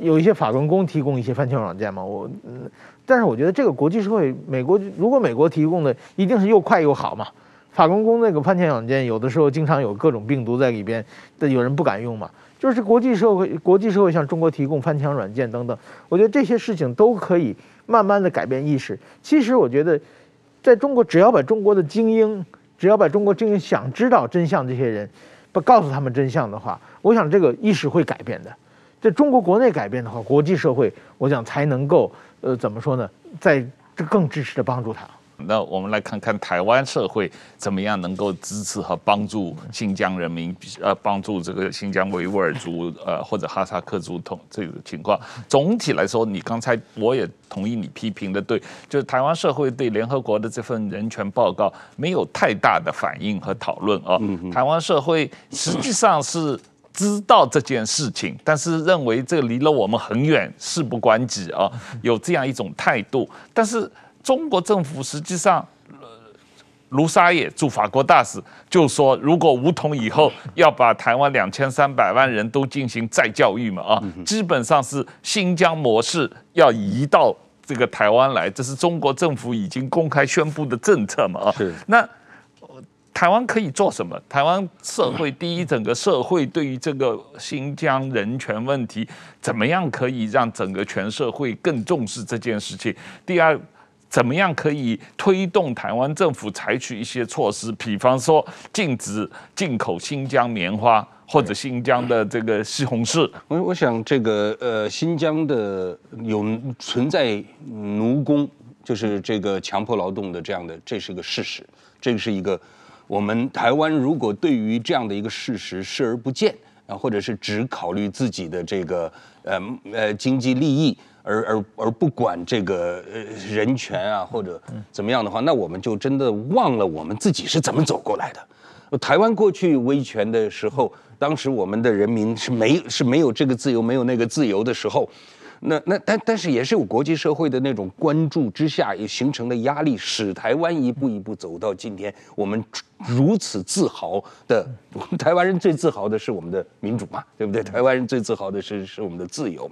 S5: 有一些法轮功提供一些翻墙软件嘛，我嗯。但是我觉得这个国际社会，美国如果美国提供的一定是又快又好嘛。法轮功那个翻墙软件，有的时候经常有各种病毒在里边，但有人不敢用嘛。就是国际社会，国际社会向中国提供翻墙软件等等，我觉得这些事情都可以慢慢的改变意识。其实我觉得，在中国只要把中国的精英，只要把中国精英想知道真相这些人，不告诉他们真相的话，我想这个意识会改变的。在中国国内改变的话，国际社会我想才能够。呃，怎么说呢？在这更支持的帮助他。
S1: 那我们来看看台湾社会怎么样能够支持和帮助新疆人民，呃，帮助这个新疆维吾尔族，呃，或者哈萨克族同这个情况。总体来说，你刚才我也同意你批评的，对，就是台湾社会对联合国的这份人权报告没有太大的反应和讨论啊。台湾社会实际上是。知道这件事情，但是认为这离了我们很远，事不关己啊，有这样一种态度。但是中国政府实际上，卢沙野驻法国大使就说，如果武统以后要把台湾两千三百万人都进行再教育嘛啊，基本上是新疆模式要移到这个台湾来，这是中国政府已经公开宣布的政策嘛啊。是那。台湾可以做什么？台湾社会第一，整个社会对于这个新疆人权问题，怎么样可以让整个全社会更重视这件事情？第二，怎么样可以推动台湾政府采取一些措施，比方说禁止进口新疆棉花或者新疆的这个西红柿？
S2: 我我想这个呃，新疆的有存在奴工，就是这个强迫劳动的这样的，这是个事实，这是一个。我们台湾如果对于这样的一个事实视而不见啊，或者是只考虑自己的这个呃呃经济利益，而而而不管这个呃人权啊或者怎么样的话，那我们就真的忘了我们自己是怎么走过来的。台湾过去威权的时候，当时我们的人民是没是没有这个自由，没有那个自由的时候。那那但但是也是有国际社会的那种关注之下，也形成了压力，使台湾一步一步走到今天。我们如此自豪的，台湾人最自豪的是我们的民主嘛，对不对？台湾人最自豪的是是我们的自由。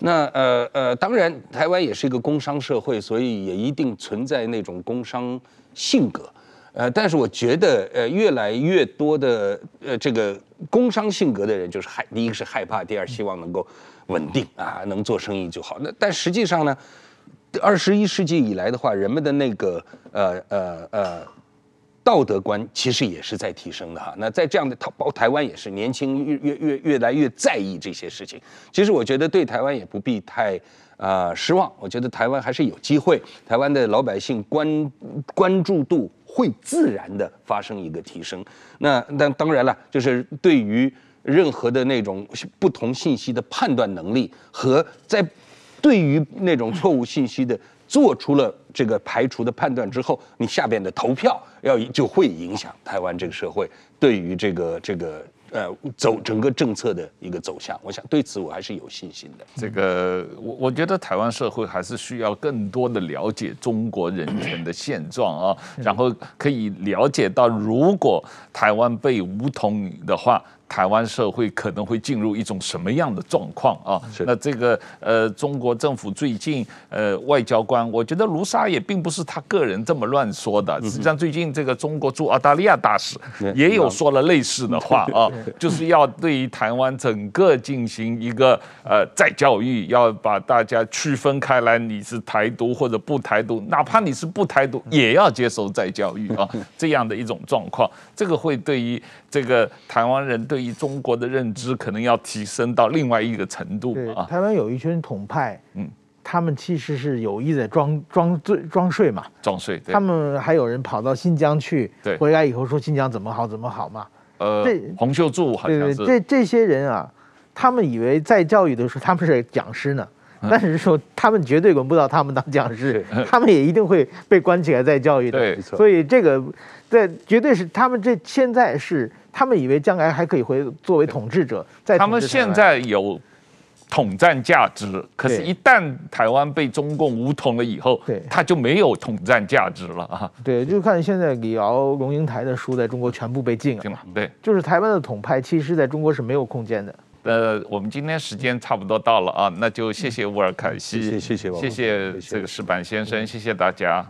S2: 那呃呃，当然台湾也是一个工商社会，所以也一定存在那种工商性格。呃，但是我觉得呃，越来越多的呃这个工商性格的人，就是害第一个是害怕，第二希望能够稳定啊，能做生意就好。那但实际上呢，二十一世纪以来的话，人们的那个呃呃呃道德观其实也是在提升的哈。那在这样的台包台湾也是年轻越越越越来越在意这些事情。其实我觉得对台湾也不必太。啊、呃，失望！我觉得台湾还是有机会，台湾的老百姓关关注度会自然的发生一个提升。那那当然了，就是对于任何的那种不同信息的判断能力和在对于那种错误信息的做出了这个排除的判断之后，你下边的投票要就会影响台湾这个社会对于这个这个。呃，走整个政策的一个走向，我想对此我还是有信心的。
S1: 这个我我觉得台湾社会还是需要更多的了解中国人权的现状啊，然后可以了解到，如果台湾被武统的话。台湾社会可能会进入一种什么样的状况啊？那这个呃，中国政府最近呃，外交官，我觉得卢沙也并不是他个人这么乱说的。实际上，最近这个中国驻澳大利亚大使也有说了类似的话啊，就是要对于台湾整个进行一个呃再教育，要把大家区分开来，你是台独或者不台独，哪怕你是不台独，也要接受再教育啊，这样的一种状况，这个会对于这个台湾人对。中国的认知可能要提升到另外一个程度啊。
S5: 台湾有一群统派，嗯，他们其实是有意在装装醉装睡嘛，
S1: 装睡。
S5: 他们还有人跑到新疆去，
S1: 对，
S5: 回来以后说新疆怎么好怎么好嘛。
S1: 呃，这洪秀柱好像是。
S5: 对对，这这些人啊，他们以为在教育的时候他们是讲师呢，但是说他们绝对轮不到他们当讲师，他们也一定会被关起来再教育的。
S1: 对，
S5: 所以这个在绝对是他们这现在是。他们以为将来还可以回作为统治者，在
S1: 他们现在有统战价值，可是，一旦台湾被中共武统了以后，对，他就没有统战价值了啊。
S5: 对，就看现在李敖、龙应台的书在中国全部被禁了。
S1: 对，
S5: 就是台湾的统派，其实在中国是没有空间的。
S1: 呃，我们今天时间差不多到了啊，那就谢谢乌尔凯西，
S2: 谢谢谢谢谢谢
S1: 这个石板先生，谢谢大家。